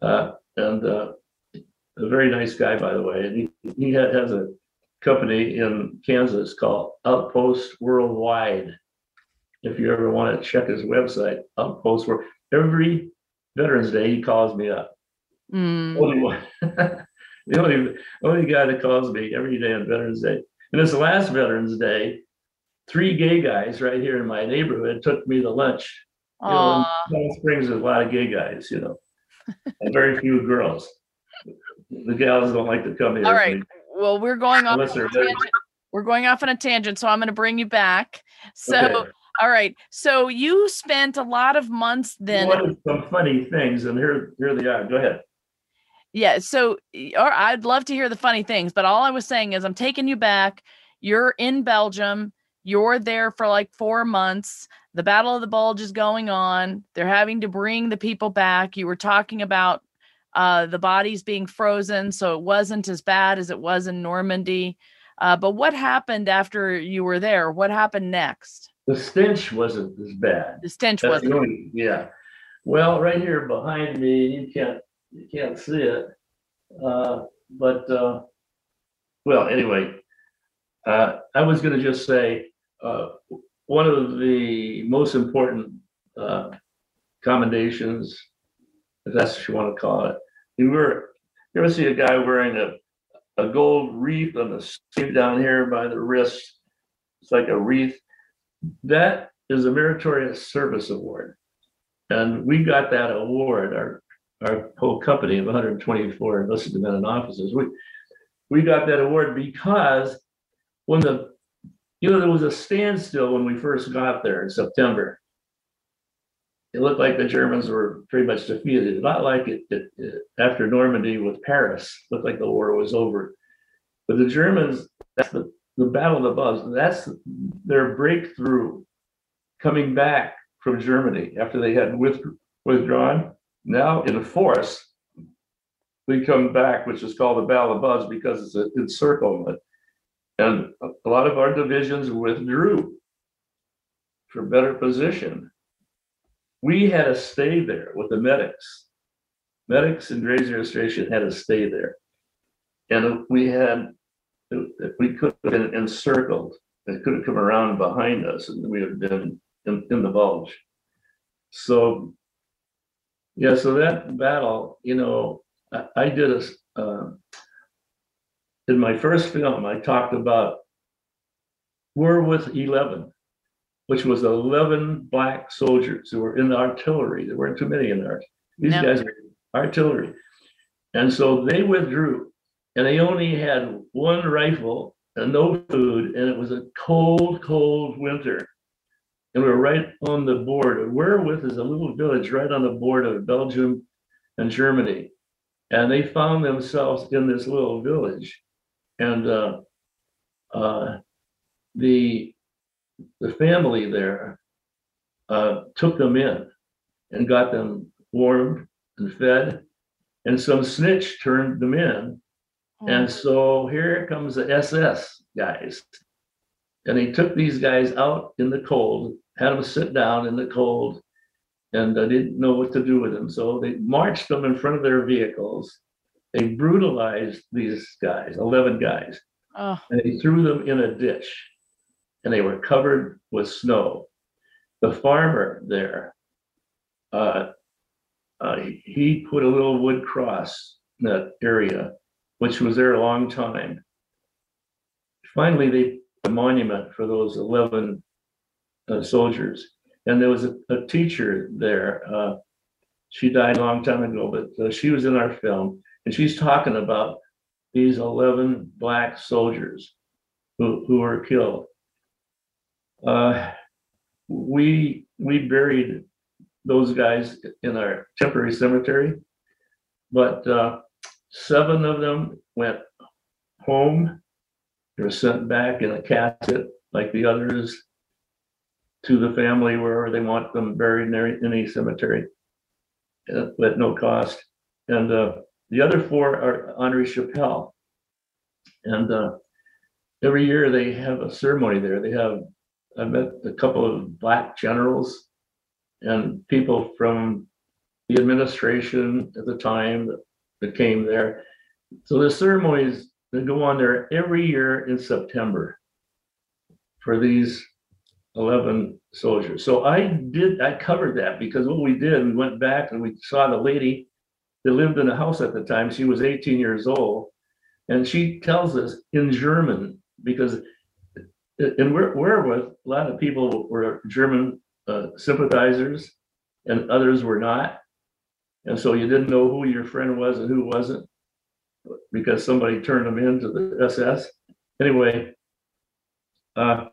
Uh, and, uh, a very nice guy, by the way, and he, he had- has a company in Kansas called Outpost Worldwide. If you ever want to check his website, Outpost World, every Veterans Day, he calls me up. mm. *laughs* *laughs* The only, only guy that calls me every day on Veterans Day. And this last Veterans Day, three gay guys right here in my neighborhood took me to lunch. You know, Palm Springs, there's a lot of gay guys, you know, and very few girls. The gals don't like to come here. All right. Well, we're going off. On a they're very- tangent. We're going off on a tangent, so I'm going to bring you back. So, Okay. all right. So you spent a lot of months then. What are some funny things, and here, here they are. Go ahead. Yeah. So, or I'd love to hear the funny things, but all I was saying is I'm taking you back. You're in Belgium. You're there for like four months. The Battle of the Bulge is going on. They're having to bring the people back. You were talking about uh, the bodies being frozen, so it wasn't as bad as it was in Normandy. Uh, but what happened after you were there? What happened next? The stench wasn't as bad. The stench That's wasn't. the only, yeah. Well, right here behind me, you can't, you can't see it. Uh, but, uh, well, anyway, uh, I was gonna just say, uh, one of the most important, uh, commendations, if that's what you wanna call it, you were, you ever see a guy wearing a, a gold wreath on the sleeve down here by the wrist? It's like a wreath. That is a meritorious service award. And we got that award, our, our whole company of hundred and twenty-four enlisted men and officers, we, we got that award because when the, you know, there was a standstill when we first got there in September. It looked like the Germans were pretty much defeated, not like it, it, it- after Normandy with Paris, looked like the war was over. But the Germans, that's the, the Battle of the Bulge, that's their breakthrough coming back from Germany after they had with- withdrawn. Now in force, we come back, which is called the Battle of the Bulge because it's an encirclement. And a lot of our divisions withdrew for better position. We had to stay there with the medics. Medics and Graves Registration had to stay there. And we had, we could have been encircled. They could have come around behind us and we would have been in, in the bulge. So, yeah, so that battle, you know, I, I did a, uh, in my first film, I talked about Wereth Eleven, which was eleven black soldiers who were in the artillery. There weren't too many in there. These No. guys were artillery. And so they withdrew and they only had one rifle and no food, and it was a cold, cold winter. And we were right on the border. Wereth is a little village right on the border of Belgium and Germany. And they found themselves in this little village. And uh, uh, the the family there uh, took them in and got them warmed and fed. And some snitch turned them in and so here comes the SS guys. And they took these guys out in the cold, had them sit down in the cold, and I didn't know what to do with them. So they marched them in front of their vehicles. They brutalized these guys, 11 guys, Oh, and they threw them in a ditch. And they were covered with snow. The farmer there uh, uh, he put a little wood cross in that area, which was there a long time. Finally, they put a monument for those eleven uh, soldiers, and there was a, a teacher there. Uh, she died a long time ago, but uh, she was in our film, and she's talking about these eleven black soldiers who who were killed. Uh, we we buried those guys in our temporary cemetery. But uh, seven of them went home. They were sent back in a casket like the others to the family wherever they want them buried in any, cemetery uh, at no cost. And uh, the other four are Henri Chapelle. And uh, every year they have a ceremony there. They have, I met a couple of black generals and people from the administration at the time that, that came there. So the ceremonies that go on there every year in September for these 11 soldiers. So I did, I covered that because what we did, we went back and we saw the lady that lived in the house at the time. She was 18 years old. And she tells us in German because and we're, we're with a lot of people were German uh, sympathizers and others were not. And so you didn't know who your friend was and who wasn't because somebody turned them into the SS. Anyway, uh,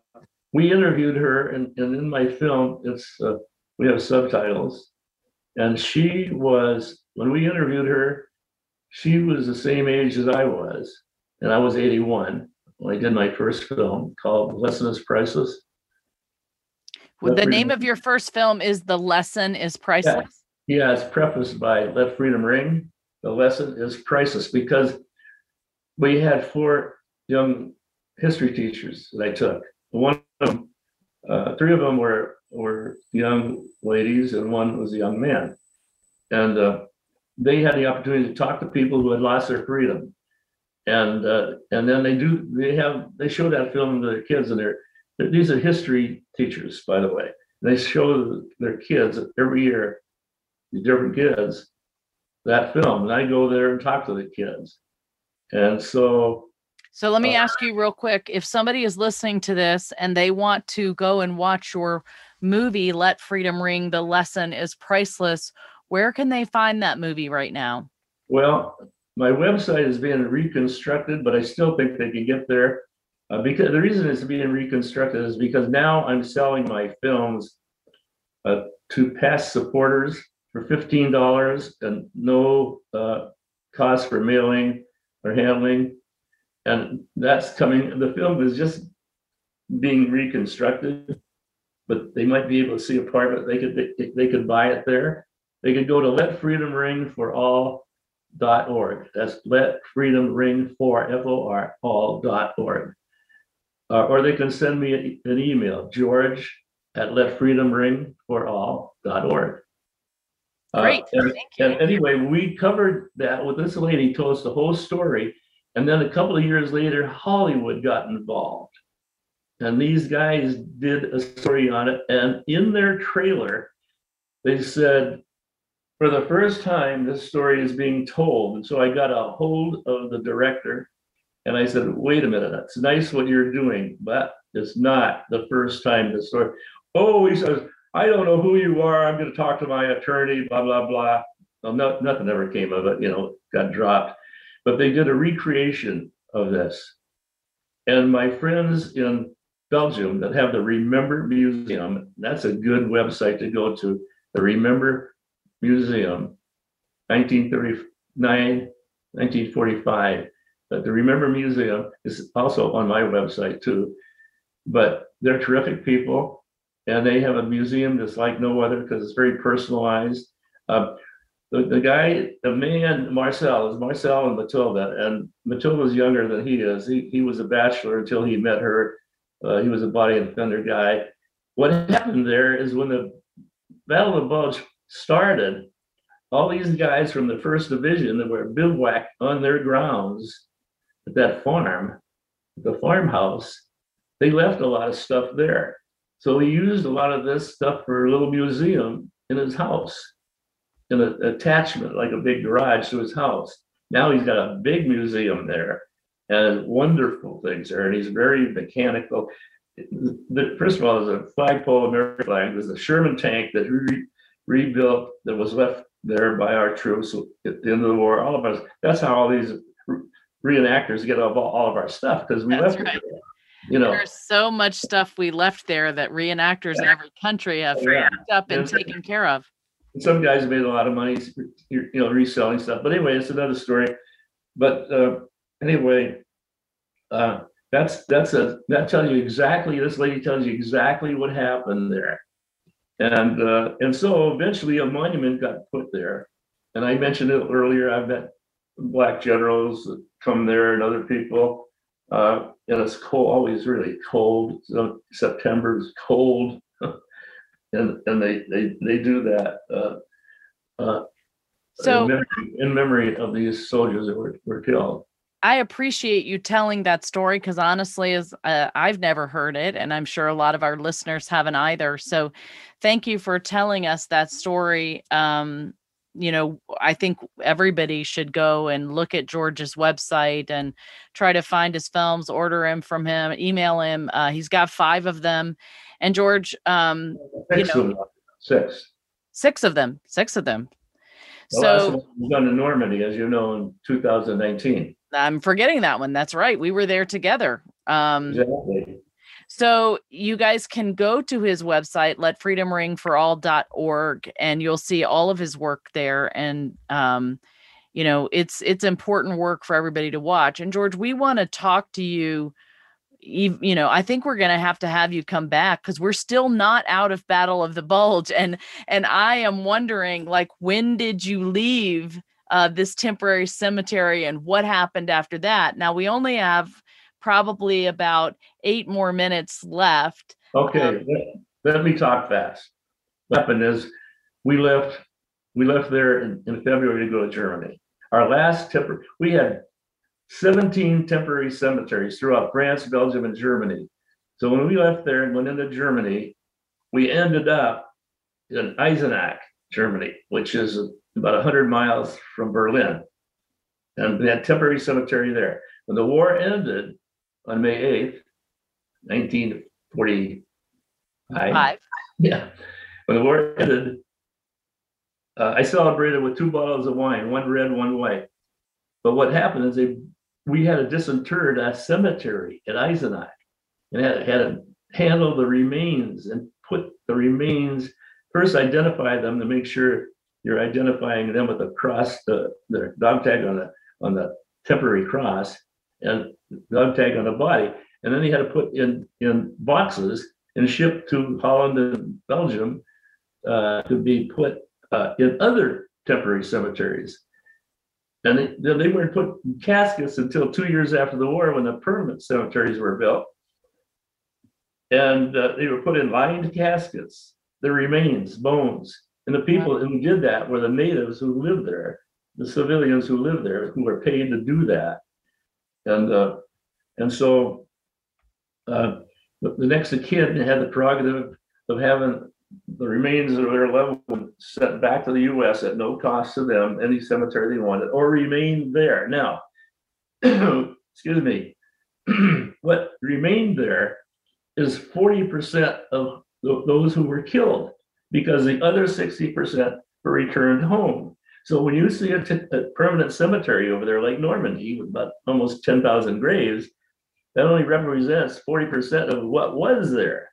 we interviewed her, and, and in my film, it's uh, we have subtitles. And she was, when we interviewed her, she was the same age as I was, and I was 81 when I did my first film called Lesson is Priceless. Well, the name of your first film is The Lesson is Priceless. Yeah, it's prefaced by Let Freedom Ring. The lesson is priceless because we had four young history teachers that I took. One them, uh, three of them were were young ladies, and one was a young man. And uh, they had the opportunity to talk to people who had lost their freedom. And uh, and then they do they have they show that film to their kids, and they're these are history teachers, by the way. They show their kids every year, these different kids, that film. And I go there and talk to the kids. And so so let me uh, ask you real quick if somebody is listening to this and they want to go and watch your movie, Let Freedom Ring, the lesson is priceless, where can they find that movie right now? Well, my website is being reconstructed, but I still think they can get there. Uh, because the reason it's being reconstructed is because now I'm selling my films uh, to past supporters for fifteen dollars and no uh, cost for mailing or handling, and that's coming. The film is just being reconstructed, but they might be able to see a part of it. They could they, they could buy it there. They could go to Let Freedom Ring for All dot org. That's Let Freedom Ring for F O R all dot org uh, or they can send me an email, george at letfreedomringforall.org. Uh, Great. and, Thank you. and anyway, we covered that with this lady told us the whole story. And then a couple of years later, Hollywood got involved. And these guys did a story on it. And in their trailer, they said, for the first time, this story is being told. And so I got a hold of the director and I said, wait a minute, that's nice what you're doing, but it's not the first time this story. Oh, he says, I don't know who you are. I'm going to talk to my attorney, blah, blah, blah. Well, no, nothing ever came of it, you know, got dropped. But they did a recreation of this. And my friends in Belgium that have the Remember Museum, that's a good website to go to. The Remember Museum, 1939, 1945 the Remember Museum is also on my website too. But they're terrific people, and they have a museum that's like no other because it's very personalized. Uh, the, the guy, the man, Marcel, is Marcel and Matilda, and Matilda's younger than he is. He, he was a bachelor until he met her. Uh, he was a body and fender guy. What happened there is when the Battle of Bulge started, all these guys from the first division that were bivouac on their grounds at that farm, the farmhouse, they left a lot of stuff there. So he used a lot of this stuff for a little museum in his house, an attachment, like a big garage to his house. Now he's got a big museum there and wonderful things there, and he's very mechanical. The, first of all, there's a flagpole American flag. There's a Sherman tank that re- rebuilt that was left there by our troops at the end of the war. All of us. That's how all these reenactors get all, all of our stuff because we That's left right. it there. You know, There's so much stuff we left there that reenactors in every country have Oh, yeah. picked up and Yeah. taken care of. Some guys made a lot of money, you know, reselling stuff. But anyway, it's another story. But uh, anyway, uh, that's that's a that tells you exactly. This lady tells you exactly what happened there, and uh, and so eventually a monument got put there. And I mentioned it earlier. I've met black generals that come there and other people. Uh, and it's cold, always really cold. So September is cold. And and they they they do that uh, uh, So- in, memory, in memory of these soldiers that were, were killed. I appreciate you telling that story because honestly, as uh, I've never heard it, and I'm sure a lot of our listeners haven't either. So, thank you for telling us that story. Um, you know, I think everybody should go and look at George's website and try to find his films, order him from him, email him. Uh, he's got five of them, and George, um, Six know- of them, six. six of them, six of them. The So was done in Normandy, as you know, in 2019. I'm forgetting that one. That's right. We were there together. Um, Exactly. So you guys can go to his website, letfreedomringforall.org, and you'll see all of his work there. And um, you know, it's it's important work for everybody to watch. And George, we want to talk to you. You know, I think we're going to have to have you come back because we're still not out of Battle of the Bulge, and and I am wondering, like, when did you leave uh, this temporary cemetery, and what happened after that? Now we only have probably about eight more minutes left. Okay, Um, let, let me talk fast. What happened is, we left, we left there in, in February to go to Germany. Our last temporary, we had seventeen temporary cemeteries throughout France, Belgium, and Germany. So when we left there and went into Germany, we ended up in Eisenach, Germany, which is about hundred miles from Berlin. And we had temporary cemetery there. When the war ended on May eighth, nineteen forty. Five. Yeah, when the war ended, uh, I celebrated with two bottles of wine, one red, one white. But what happened is they, we had to disinter that cemetery at Eisenach. And had, had to handle the remains and put the remains, first identify them to make sure you're identifying them with a cross, the, the dog tag on the, on the temporary cross and dog tag on the body. And then he had to put in, in boxes and shipped to Holland and Belgium uh, to be put uh, in other temporary cemeteries. And they, they weren't put in caskets until two years after the war when the permanent cemeteries were built. And uh, they were put in lined caskets, the remains, bones. And the people who did that were the natives who lived there, the civilians who lived there, who were paid to do that. And uh, and so uh, the, the next of kin had the prerogative of having the remains of their loved one sent back to the US at no cost to them, any cemetery they wanted, or remain there. Now, *clears throat* excuse me, *clears throat* what remained there is 40% of th- those who were killed because the other 60% were returned home. So when you see a, t- a permanent cemetery over there like Normandy with about almost 10,000 graves, that only represents 40% of what was there.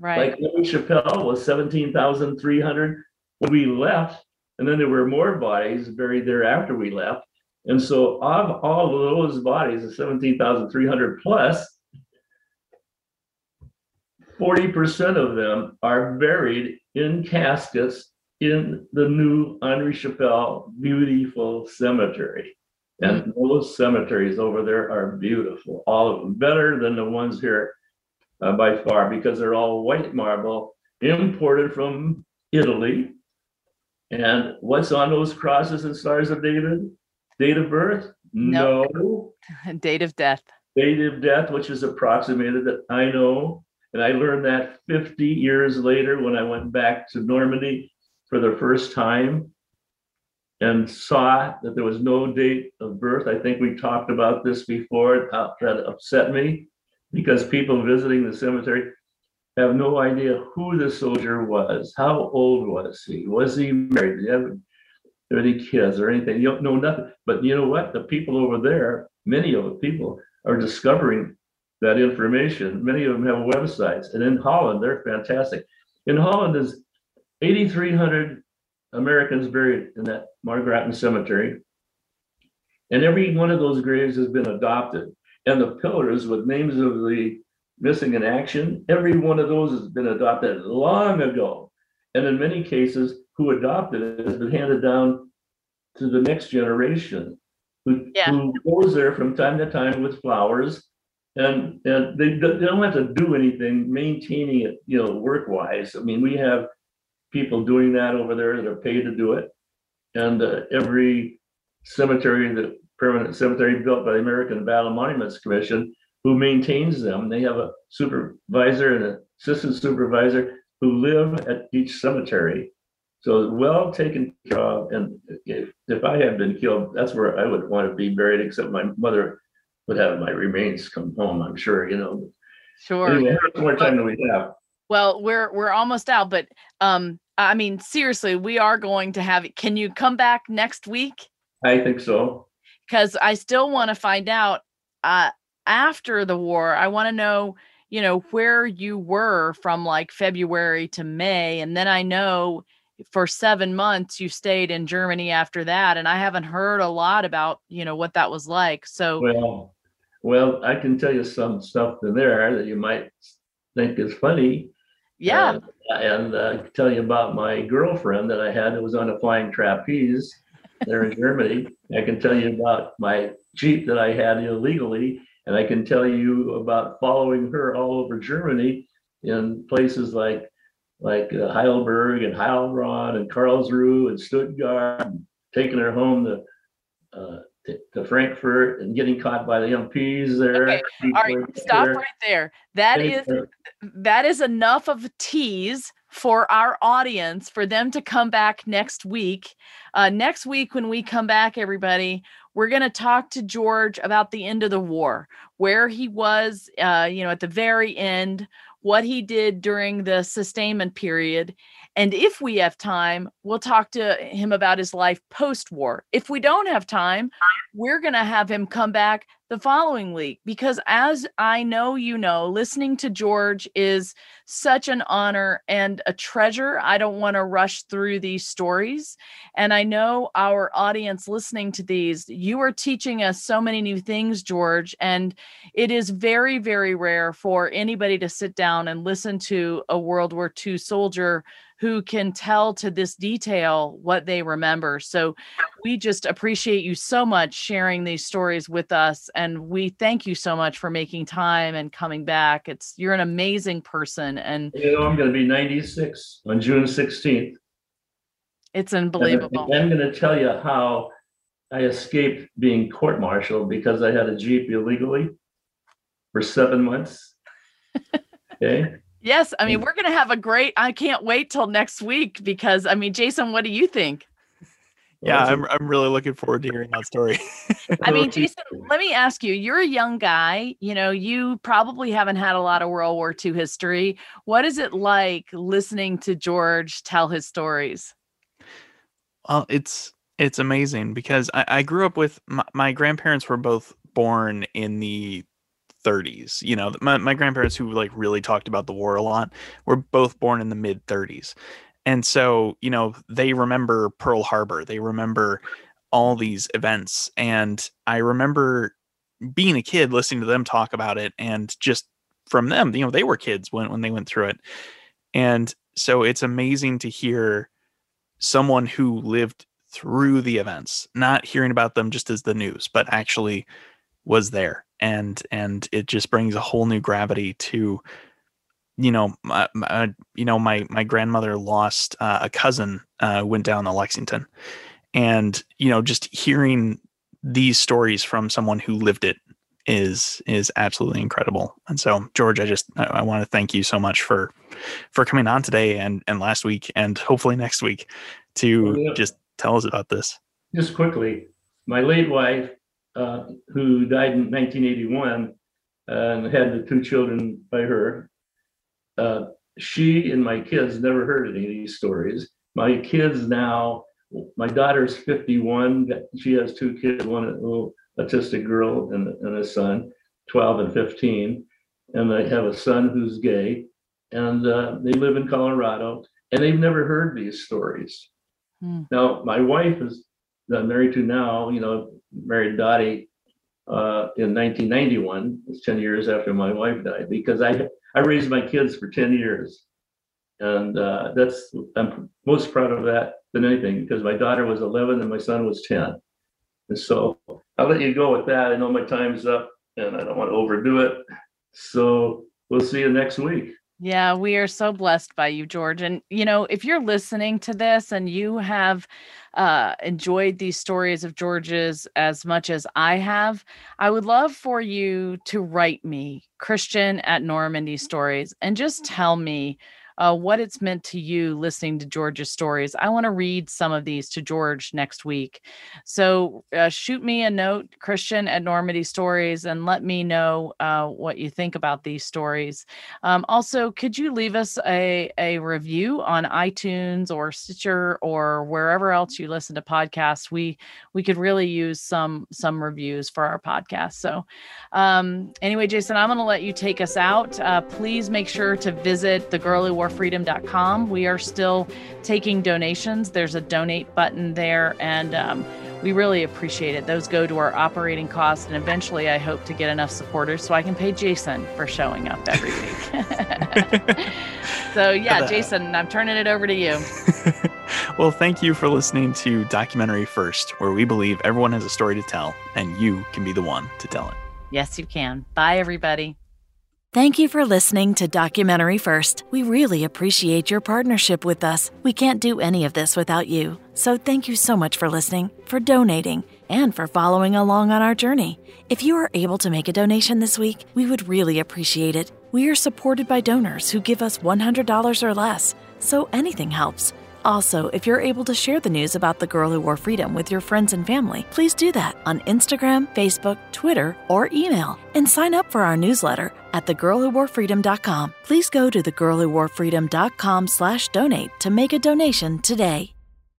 Right. Like Louis Chapelle was seventeen thousand three hundred when we left, and then there were more bodies buried there after we left. And so of all of those bodies, the seventeen thousand three hundred plus, forty percent of them are buried in caskets in the new Henri Chapelle beautiful cemetery. And mm-hmm. those cemeteries over there are beautiful, all of them, better than the ones here uh, by far because they're all white marble imported from Italy. And what's on those crosses and stars of David? Date of birth? Nope. No. *laughs* Date of death. Date of death, which is approximated that I know. And I learned that 50 years later when I went back to Normandy for the first time and saw that there was no date of birth. I think we talked about this before. That upset me because people visiting the cemetery have no idea who the soldier was. How old was he? Was he married? Did he have any kids or anything? You don't know nothing. But you know what? The people over there, many of the people are discovering that information. Many of them have websites. And in Holland, they're fantastic. In Holland, there's 8,300 Americans buried in that Margraten cemetery. And every one of those graves has been adopted. And the pillars with names of the missing in action, every one of those has been adopted long ago. And in many cases, who adopted it has been handed down to the next generation who, Yeah. who goes there from time to time with flowers. And, and they, they don't have to do anything maintaining it, you know, work wise. I mean, we have people doing that over there that are paid to do it. And uh, every cemetery, the permanent cemetery built by the American Battle Monuments Commission, who maintains them, they have a supervisor and an assistant supervisor who live at each cemetery. So well taken care of, and if, if I had been killed, that's where I would want to be buried, except my mother would have my remains come home, I'm sure, you know. Sure. Anyway, more time do we have? Well, we're we're almost out, but um, I mean, seriously, we are going to have. it. Can you come back next week? I think so. Because I still want to find out. Uh, after the war, I want to know, you know, where you were from like February to May, and then I know for seven months you stayed in Germany after that, and I haven't heard a lot about, you know, what that was like. So Well, well, I can tell you some stuff in there that you might think is funny. yeah, Uh, And uh, tell you about my girlfriend that I had that was on a flying trapeze there in Germany. I can tell you about my Jeep that I had illegally. And I can tell you about following her all over Germany in places like, like uh, Heidelberg and Heilbronn and Karlsruhe and Stuttgart, and taking her home to, uh, to- to Frankfurt and getting caught by the MPs there. Okay, all right, stop right there. That is that is enough of a tease for our audience for them to come back next week. Uh, next week, when we come back, everybody, we're going to talk to George about the end of the war, where he was, uh, you know, at the very end, what he did during the sustainment period. And if we have time, we'll talk to him about his life post war. If we don't have time, we're going to have him come back the following week because as I know you know, listening to George is such an honor and a treasure. I don't want to rush through these stories. And I know our audience listening to these, you are teaching us so many new things, George. And it is very, very rare for anybody to sit down and listen to a World War II soldier who can tell to this detail what they remember. So we just appreciate you so much sharing these stories with us and we thank you so much for making time and coming back it's you're an amazing person and You know, I'm gonna be ninety-six on June sixteenth. it's unbelievable I'm gonna tell you how I escaped being court-martialed because I had a Jeep illegally for seven months. *laughs* Okay, yes i mean we're going to have a great i can't wait till next week because i mean jason what do you think *laughs* Yeah, I'm, I'm really looking forward to hearing that story. *laughs* I mean, *laughs* Jason, let me ask you, you're a young guy, you know, you probably haven't had a lot of World War II history. What is it like listening to George tell his stories? Well, it's it's amazing because I, I grew up with my, my grandparents were both born in the 30s. You know, my, my grandparents who like really talked about the war a lot were both born in the mid 30s. And so, you know, they remember Pearl Harbor. They remember all these events. And I remember being a kid listening to them talk about it and just from them, you know, they were kids when, when they went through it. And so it's amazing to hear someone who lived through the events, not hearing about them just as the news, but actually was there. And and it just brings a whole new gravity to you know, my, my you know my my grandmother lost uh, a cousin uh, went down to Lexington, and you know just hearing these stories from someone who lived it is is absolutely incredible. And so, George, I just I, I want to thank you so much for for coming on today and and last week and hopefully next week to oh, yeah. just tell us about this. Just quickly, my late wife, uh, who died in 1981, uh, and had the two children by her. Uh, she and my kids never heard any of these stories. My kids now, my daughter's 51. She has two kids, one a little autistic girl and, and a son, 12 and 15. And I have a son who's gay. And uh, they live in Colorado and they've never heard these stories. Hmm. Now, my wife is I'm married to now, you know, married Dottie uh, in 1991. It's 10 years after my wife died because I I raised my kids for 10 years, and uh, that's I'm most proud of that than anything because my daughter was 11 and my son was 10. And so I'll let you go with that. I know my time's up, and I don't want to overdo it. So we'll see you next week. Yeah, we are so blessed by you, George. And, you know, if you're listening to this and you have uh, enjoyed these stories of George's as much as I have, I would love for you to write me, Christian at Normandy Stories, and just tell me uh, what it's meant to you listening to George's stories. I want to read some of these to George next week. So uh, shoot me a note, Christian at Normandy Stories, and let me know uh, what you think about these stories. Um, also, could you leave us a, a review on iTunes or Stitcher or wherever else you listen to podcasts? We we could really use some some reviews for our podcast. So um, anyway, Jason, I'm going to let you take us out. Uh, please make sure to visit the Girl Who worefreedom.com. We are still taking donations. There's a donate button there, and um, we really appreciate it. Those go to our operating costs, and eventually, I hope to get enough supporters so I can pay Jason for showing up every week. *laughs* so, yeah, Jason, I'm turning it over to you. *laughs* well, thank you for listening to Documentary First, where we believe everyone has a story to tell, and you can be the one to tell it. Yes, you can. Bye, everybody. Thank you for listening to Documentary First. We really appreciate your partnership with us. We can't do any of this without you. So thank you so much for listening, for donating, and for following along on our journey. If you are able to make a donation this week, we would really appreciate it. We are supported by donors who give us $100 or less, so anything helps. Also, if you're able to share the news about the Girl Who Wore Freedom with your friends and family, please do that on Instagram, Facebook, Twitter, or email. And sign up for our newsletter at thegirlwhoworefreedom.com. Please go to thegirlwhoworefreedom.com slash donate to make a donation today.